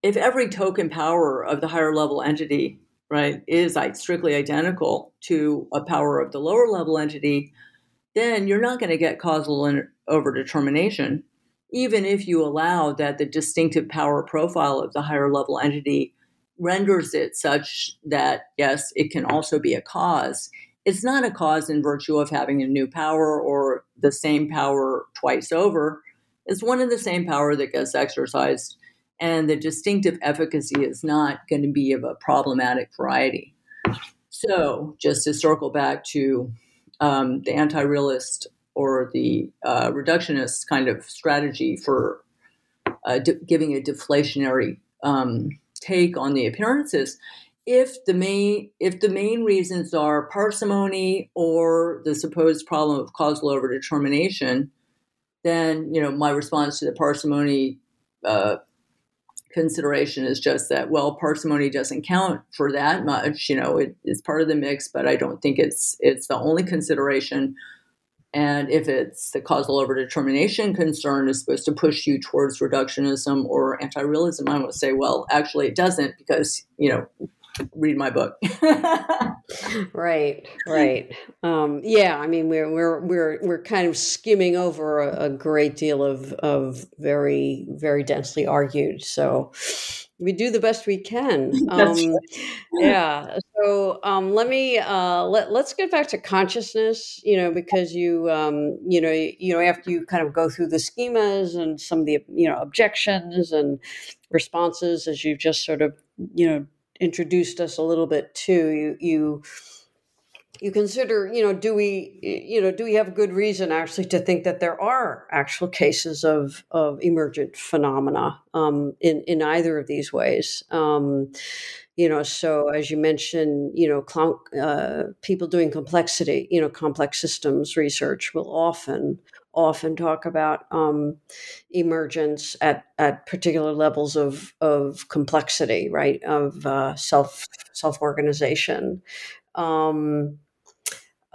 S2: if every token power of the higher level entity, right, is strictly identical to a power of the lower level entity, then you're not going to get causal overdetermination even if you allow that the distinctive power profile of the higher level entity renders it such that, yes, it can also be a cause. It's not a cause in virtue of having a new power or the same power twice over. It's one and the same power that gets exercised, and the distinctive efficacy is not going to be of a problematic variety. So, just to circle back to um, the anti realist or the uh, reductionist kind of strategy for uh, de- giving a deflationary um, take on the appearances if the main if the main reasons are parsimony or the supposed problem of causal overdetermination then you know my response to the parsimony uh, consideration is just that well parsimony doesn't count for that much you know it, it's part of the mix but i don't think it's it's the only consideration and if it's the causal overdetermination concern is supposed to push you towards reductionism or anti-realism, I would say, well, actually it doesn't because, you know, read my book.
S1: right, right. Um, yeah, I mean, we're we're we're we're kind of skimming over a, a great deal of of very very densely argued. So we do the best we can. Um, yeah. So um, let me uh, let let's get back to consciousness. You know, because you um, you know you know after you kind of go through the schemas and some of the you know objections and responses as you've just sort of you know introduced us a little bit to you you you consider, you know, do we, you know, do we have good reason actually to think that there are actual cases of of emergent phenomena um, in in either of these ways? Um, you know, so as you mentioned, you know, cl- uh, people doing complexity, you know, complex systems research will often often talk about um, emergence at, at particular levels of, of complexity, right? Of uh, self self organization. Um,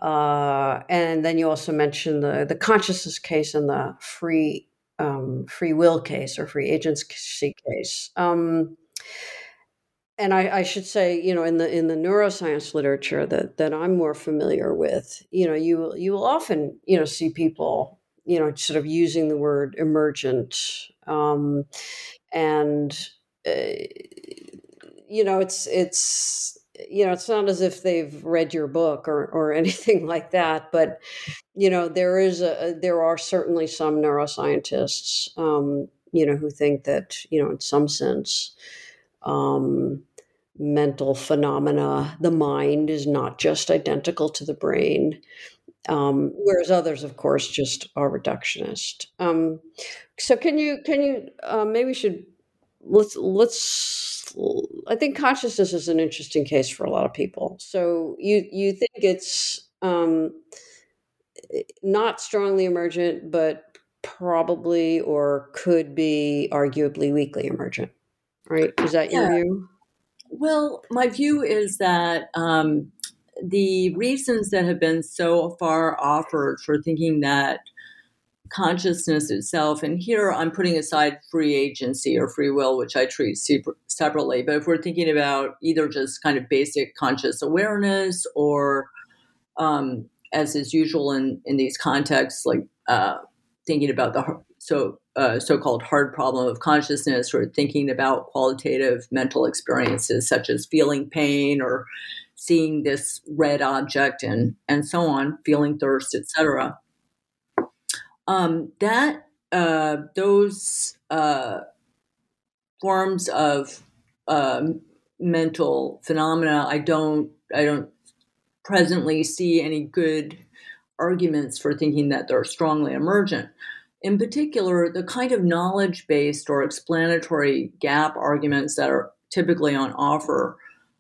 S1: uh, and then you also mentioned the the consciousness case and the free um, free will case or free agency case. Um, and I, I, should say, you know, in the in the neuroscience literature that that I'm more familiar with, you know, you you will often you know see people you know sort of using the word emergent, um, and uh, you know it's it's you know, it's not as if they've read your book or, or anything like that, but you know, there is a there are certainly some neuroscientists, um, you know, who think that you know, in some sense, um, mental phenomena, the mind is not just identical to the brain. Um, whereas others, of course, just are reductionist. Um, so, can you can you uh, maybe should let's let's I think consciousness is an interesting case for a lot of people. So you you think it's um, not strongly emergent, but probably or could be arguably weakly emergent, right? Is that yeah. your view?
S2: Well, my view is that um, the reasons that have been so far offered for thinking that consciousness itself, and here I'm putting aside free agency or free will, which I treat separately. But if we're thinking about either just kind of basic conscious awareness or, um, as is usual in, in these contexts, like uh, thinking about the so uh, so-called hard problem of consciousness, or thinking about qualitative mental experiences such as feeling pain or seeing this red object and and so on, feeling thirst, etc um, that uh, those uh, forms of um, mental phenomena, I don't I don't presently see any good arguments for thinking that they're strongly emergent. In particular, the kind of knowledge based or explanatory gap arguments that are typically on offer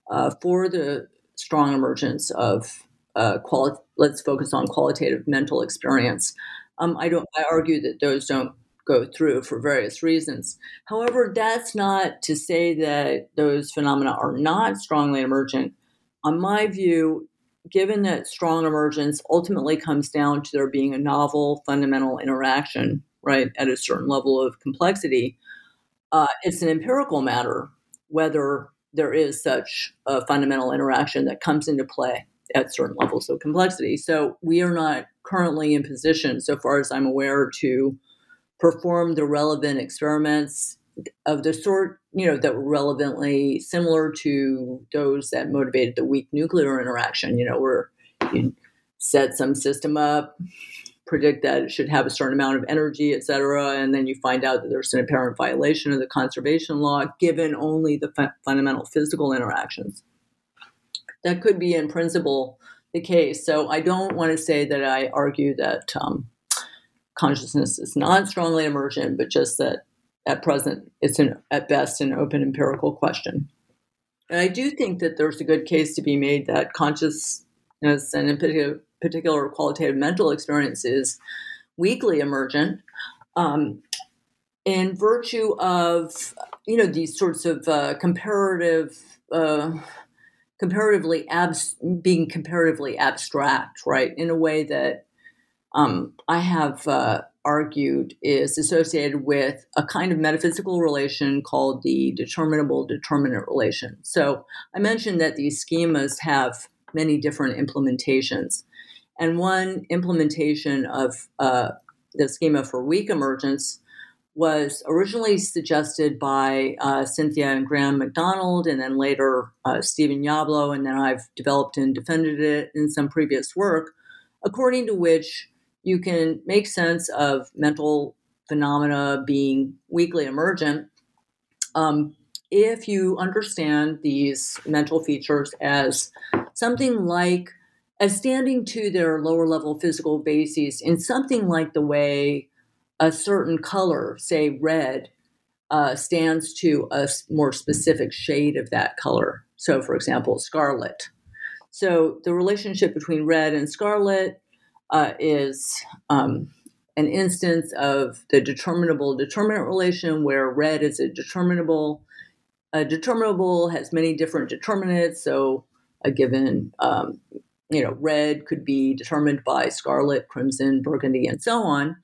S2: uh, for the strong emergence of uh, quali- let's focus on qualitative mental experience. Um, I don't. I argue that those don't go through for various reasons. However, that's not to say that those phenomena are not strongly emergent. On my view, given that strong emergence ultimately comes down to there being a novel fundamental interaction, right, at a certain level of complexity, uh, it's an empirical matter whether there is such a fundamental interaction that comes into play at certain levels of complexity. So we are not currently in position, so far as I'm aware, to perform the relevant experiments of the sort you know that were relevantly similar to those that motivated the weak nuclear interaction. You know, where you set some system up, predict that it should have a certain amount of energy, et cetera, and then you find out that there's an apparent violation of the conservation law given only the fu- fundamental physical interactions. That could be, in principle, the case. So I don't want to say that I argue that um, consciousness is not strongly emergent, but just that at present it's an, at best an open empirical question. And I do think that there's a good case to be made that consciousness and in particular, qualitative mental experience is weakly emergent um, in virtue of you know these sorts of uh, comparative uh, comparatively abs- being comparatively abstract right in a way that um, I have uh, argued is associated with a kind of metaphysical relation called the determinable determinate relation. So I mentioned that these schemas have many different implementations. And one implementation of uh, the schema for weak emergence was originally suggested by uh, Cynthia and Graham Macdonald, and then later uh, Stephen Yablo, and then I've developed and defended it in some previous work, according to which you can make sense of mental phenomena being weakly emergent um, if you understand these mental features as something like as standing to their lower level physical bases in something like the way a certain color, say red, uh, stands to a more specific shade of that color. So, for example, scarlet. So, the relationship between red and scarlet uh, is um, an instance of the determinable determinate relation where red is a determinable. A determinable has many different determinates. So a given, um, you know, red could be determined by scarlet, crimson, burgundy, and so on.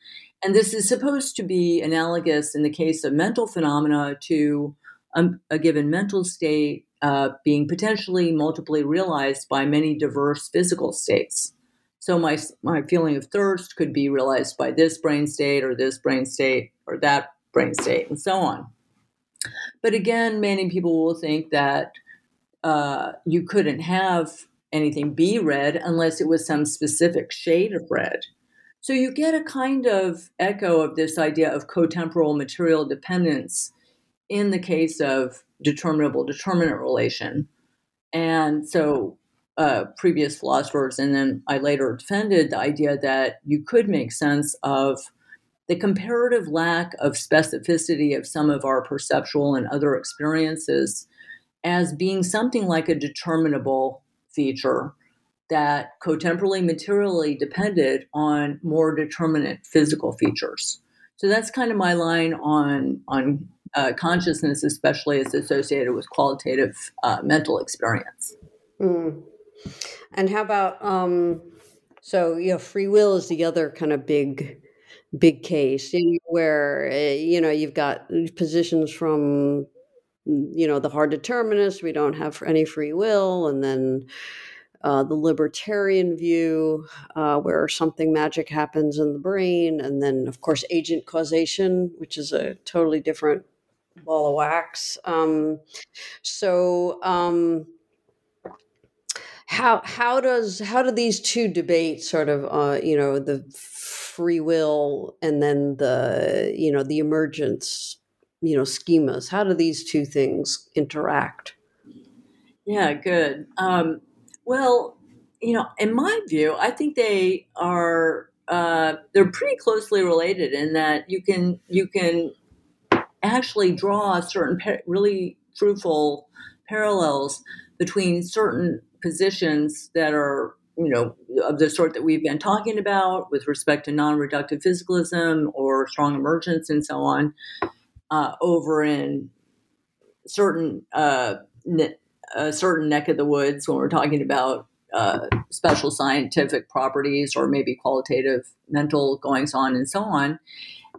S2: And this is supposed to be analogous in the case of mental phenomena to um, a given mental state uh, being potentially multiply realized by many diverse physical states. So my my feeling of thirst could be realized by this brain state or this brain state or that brain state and so on. But again, many people will think that uh, you couldn't have anything be red unless it was some specific shade of red. So you get a kind of echo of this idea of cotemporal material dependence in the case of determinable determinate relation. And so uh, previous philosophers, and then I later defended the idea that you could make sense of the comparative lack of specificity of some of our perceptual and other experiences as being something like a determinable feature that cotemporally materially depended on more determinate physical features. So that's kind of my line on on uh, consciousness, especially as associated with qualitative uh, mental experience.
S1: Mm. And how about um, so you know free will is the other kind of big big case where eh, you know you've got positions from you know the hard determinists we don't have any free will and then uh, the libertarian view uh, where something magic happens in the brain and then of course agent causation which is a totally different ball of wax um, so um, how how does how do these two debates sort of uh, you know the free will and then the you know the emergence you know schemas? How do these two things interact?
S2: Yeah, good. Um, well, you know, in my view, I think they are uh, they're pretty closely related in that you can you can actually draw certain really fruitful parallels between certain positions that are you know of the sort that we've been talking about with respect to non-reductive physicalism or strong emergence and so on uh, over in certain uh, a certain neck of the woods when we're talking about uh, special scientific properties or maybe qualitative mental goings on and so on,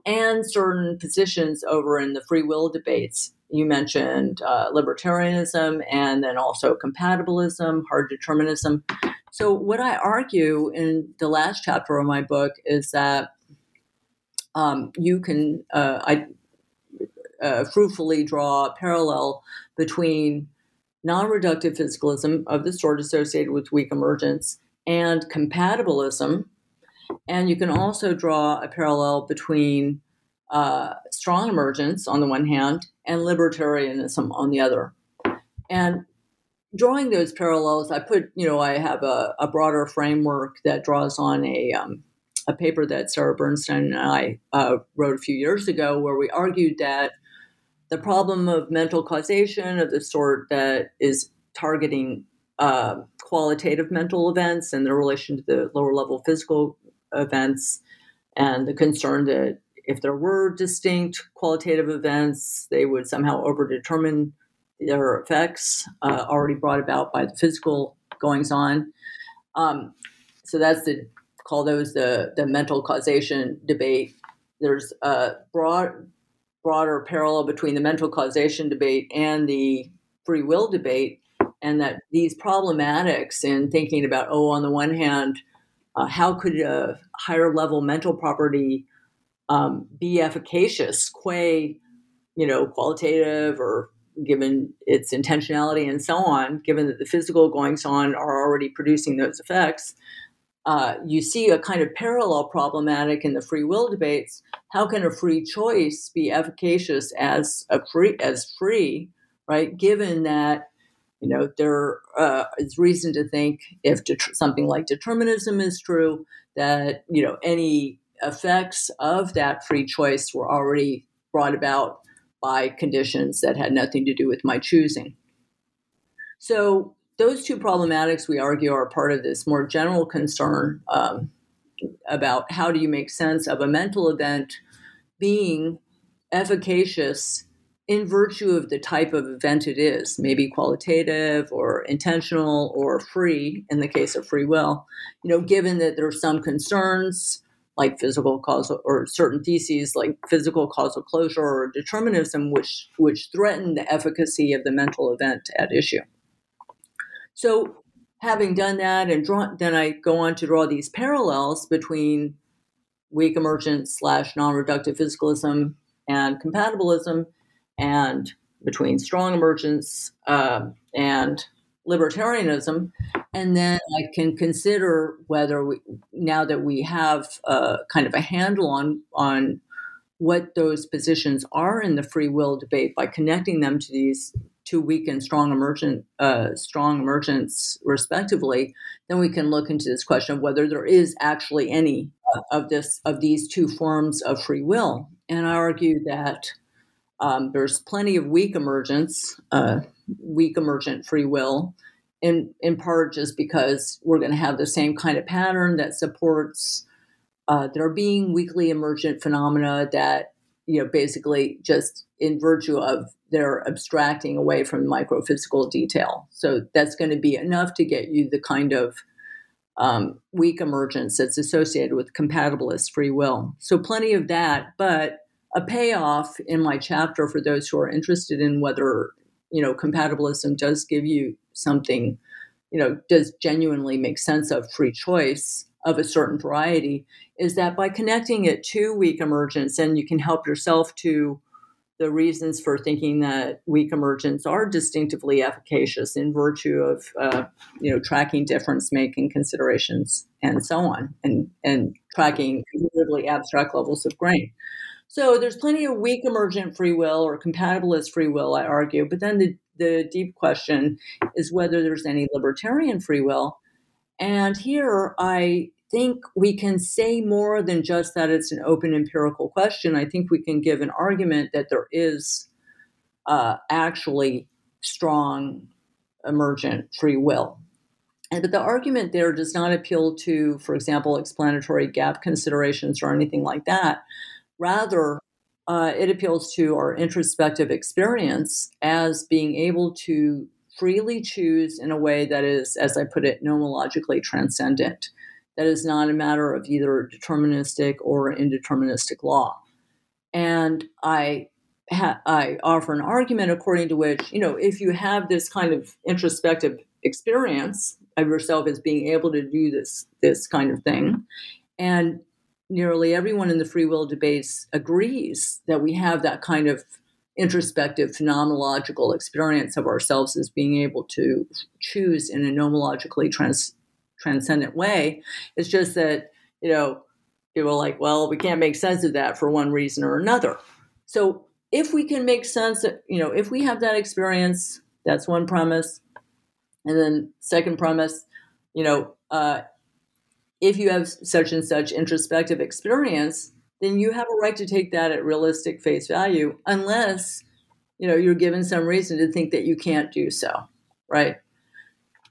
S2: and certain positions over in the free will debates. You mentioned uh, libertarianism and then also compatibilism, hard determinism. So, what I argue in the last chapter of my book is that um, you can uh, I, uh, fruitfully draw a parallel between non-reductive physicalism of the sort associated with weak emergence and compatibilism. And you can also draw a parallel between uh, strong emergence on the one hand and libertarianism on the other. And drawing those parallels, I put, you know, I have a, a broader framework that draws on a, um, a paper that Sara Bernstein and I uh, wrote a few years ago where we argued that the problem of mental causation of the sort that is targeting uh, qualitative mental events and their relation to the lower level physical events, and the concern that if there were distinct qualitative events, they would somehow overdetermine their effects uh, already brought about by the physical goings on. Um, so that's the call those the the mental causation debate. There's a broad broader parallel between the mental causation debate and the free will debate, and that these problematics in thinking about, oh, on the one hand, uh, how could a higher level mental property um, be efficacious, qua, you know, qualitative or given its intentionality and so on, given that the physical goings on are already producing those effects, uh, you see a kind of parallel problematic in the free will debates. How can a free choice be efficacious as a free as free, right? Given that you know there uh, is reason to think if det- something like determinism is true, that you know any effects of that free choice were already brought about by conditions that had nothing to do with my choosing. So those two problematics, we argue, are part of this more general concern um, about how do you make sense of a mental event being efficacious in virtue of the type of event it is, maybe qualitative or intentional or free in the case of free will. You know, given that there are some concerns like physical causal or certain theses like physical causal closure or determinism, which which threaten the efficacy of the mental event at issue. So, having done that, and draw, then I go on to draw these parallels between weak emergence slash non-reductive physicalism and compatibilism, and between strong emergence uh, and libertarianism, and then I can consider whether we, now that we have a, kind of a handle on on what those positions are in the free will debate by connecting them to these two weak and strong emergent, uh, strong emergence, respectively, then we can look into this question of whether there is actually any of this of these two forms of free will. And I argue that um, there's plenty of weak emergence, uh, weak emergent free will, in in part just because we're going to have the same kind of pattern that supports uh, there being weakly emergent phenomena that you know basically just in virtue of they're abstracting away from microphysical detail. So that's going to be enough to get you the kind of um, weak emergence that's associated with compatibilist free will. So plenty of that, but a payoff in my chapter for those who are interested in whether you know compatibilism does give you something, you know, does genuinely make sense of free choice of a certain variety is that by connecting it to weak emergence and you can help yourself to the reasons for thinking that weak emergence are distinctively efficacious in virtue of uh, you know tracking difference making considerations and so on and and tracking really abstract levels of grain So there's plenty of weak emergent free will or compatibilist free will, I argue. But then the, the deep question is whether there's any libertarian free will. And here I think we can say more than just that it's an open empirical question. I think we can give an argument that there is uh, actually strong emergent free will. And, but the argument there does not appeal to, for example, explanatory gap considerations or anything like that. Rather, uh, it appeals to our introspective experience as being able to freely choose in a way that is, as I put it, nomologically transcendent. That is not a matter of either deterministic or indeterministic law. And I ha- I offer an argument according to which, you know, if you have this kind of introspective experience of yourself as being able to do this this kind of thing, and nearly everyone in the free will debates agrees that we have that kind of introspective phenomenological experience of ourselves as being able to choose in a nomologically trans- transcendent way. It's just that, you know, people are like, well, we can't make sense of that for one reason or another. So if we can make sense, of, you know, if we have that experience, that's one premise. And then second premise, you know, uh, if you have such and such introspective experience, then you have a right to take that at realistic face value, unless you know you're given some reason to think that you can't do so, right?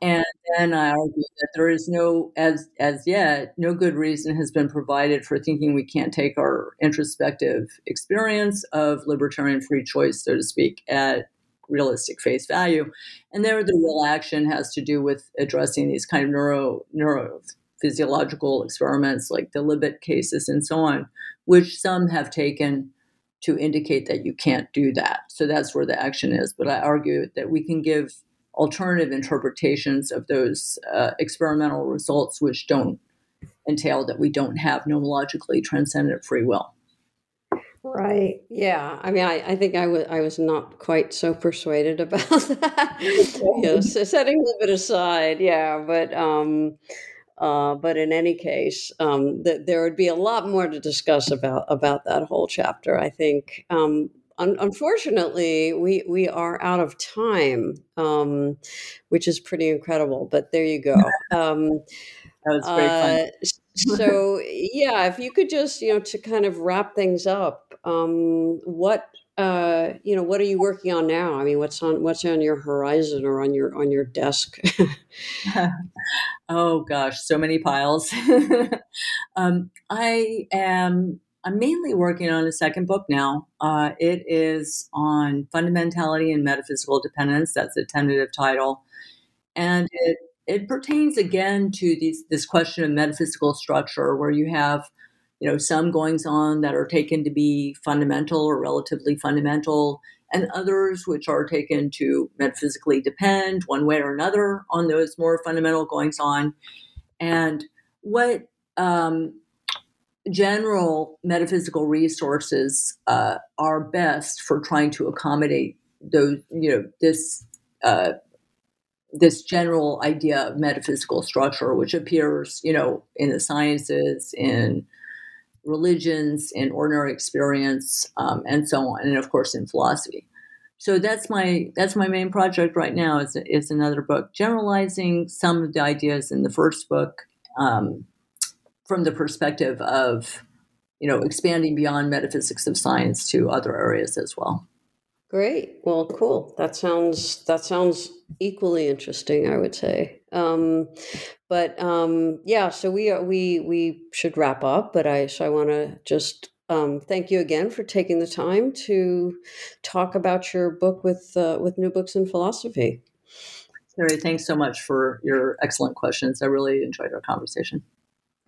S2: And then I argue that there is no, as as yet, no good reason has been provided for thinking we can't take our introspective experience of libertarian free choice, so to speak, at realistic face value. And there, the real action has to do with addressing these kind of neuro neurophysiological experiments, like the Libet cases and so on, which some have taken to indicate that you can't do that. So that's where the action is. But I argue that we can give alternative interpretations of those uh, experimental results, which don't entail that we don't have nomologically transcendent free will.
S1: Right. Yeah. I mean, I, I think I was I was not quite so persuaded about that. yes, setting a little bit aside. Yeah, but um, uh, but in any case, um, th- there would be a lot more to discuss about about that whole chapter. I think. Um, un- unfortunately, we we are out of time, um, which is pretty incredible. But there you go. Um,
S2: that was great uh, fun.
S1: so yeah, if you could just you know to kind of wrap things up, um, what uh, you know, what are you working on now? I mean, what's on what's on your horizon or on your on your desk?
S2: oh gosh, so many piles. um, I am. I'm mainly working on a second book now. Uh, it is on fundamentality and metaphysical dependence. That's a tentative title, and it it pertains again to these, this question of metaphysical structure, where you have you know some goings on that are taken to be fundamental or relatively fundamental and others which are taken to metaphysically depend one way or another on those more fundamental goings on. And what um, general metaphysical resources uh, are best for trying to accommodate those you know this uh, this general idea of metaphysical structure which appears you know in the sciences in religions and ordinary experience um, and so on and of course in philosophy. So that's my that's my main project right now is, is another book generalizing some of the ideas in the first book um, from the perspective of you know expanding beyond metaphysics of science to other areas as well
S1: great well cool that sounds that sounds equally interesting i would say um, but um, yeah, so we are, we we should wrap up. But I so I want to just um, thank you again for taking the time to talk about your book with uh, with New Books in Philosophy.
S2: Carrie, thanks so much for your excellent questions. I really enjoyed our conversation.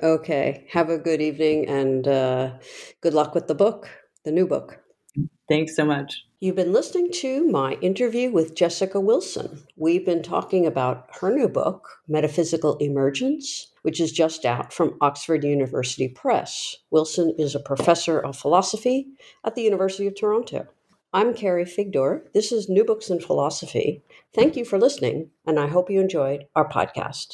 S1: Okay, have a good evening and uh, good luck with the book, the new book.
S2: Thanks so much.
S1: You've been listening to my interview with Jessica Wilson. We've been talking about her new book, Metaphysical Emergence, which is just out from Oxford University Press. Wilson is a professor of philosophy at the University of Toronto. I'm Carrie Figdor. This is New Books in Philosophy. Thank you for listening, and I hope you enjoyed our podcast.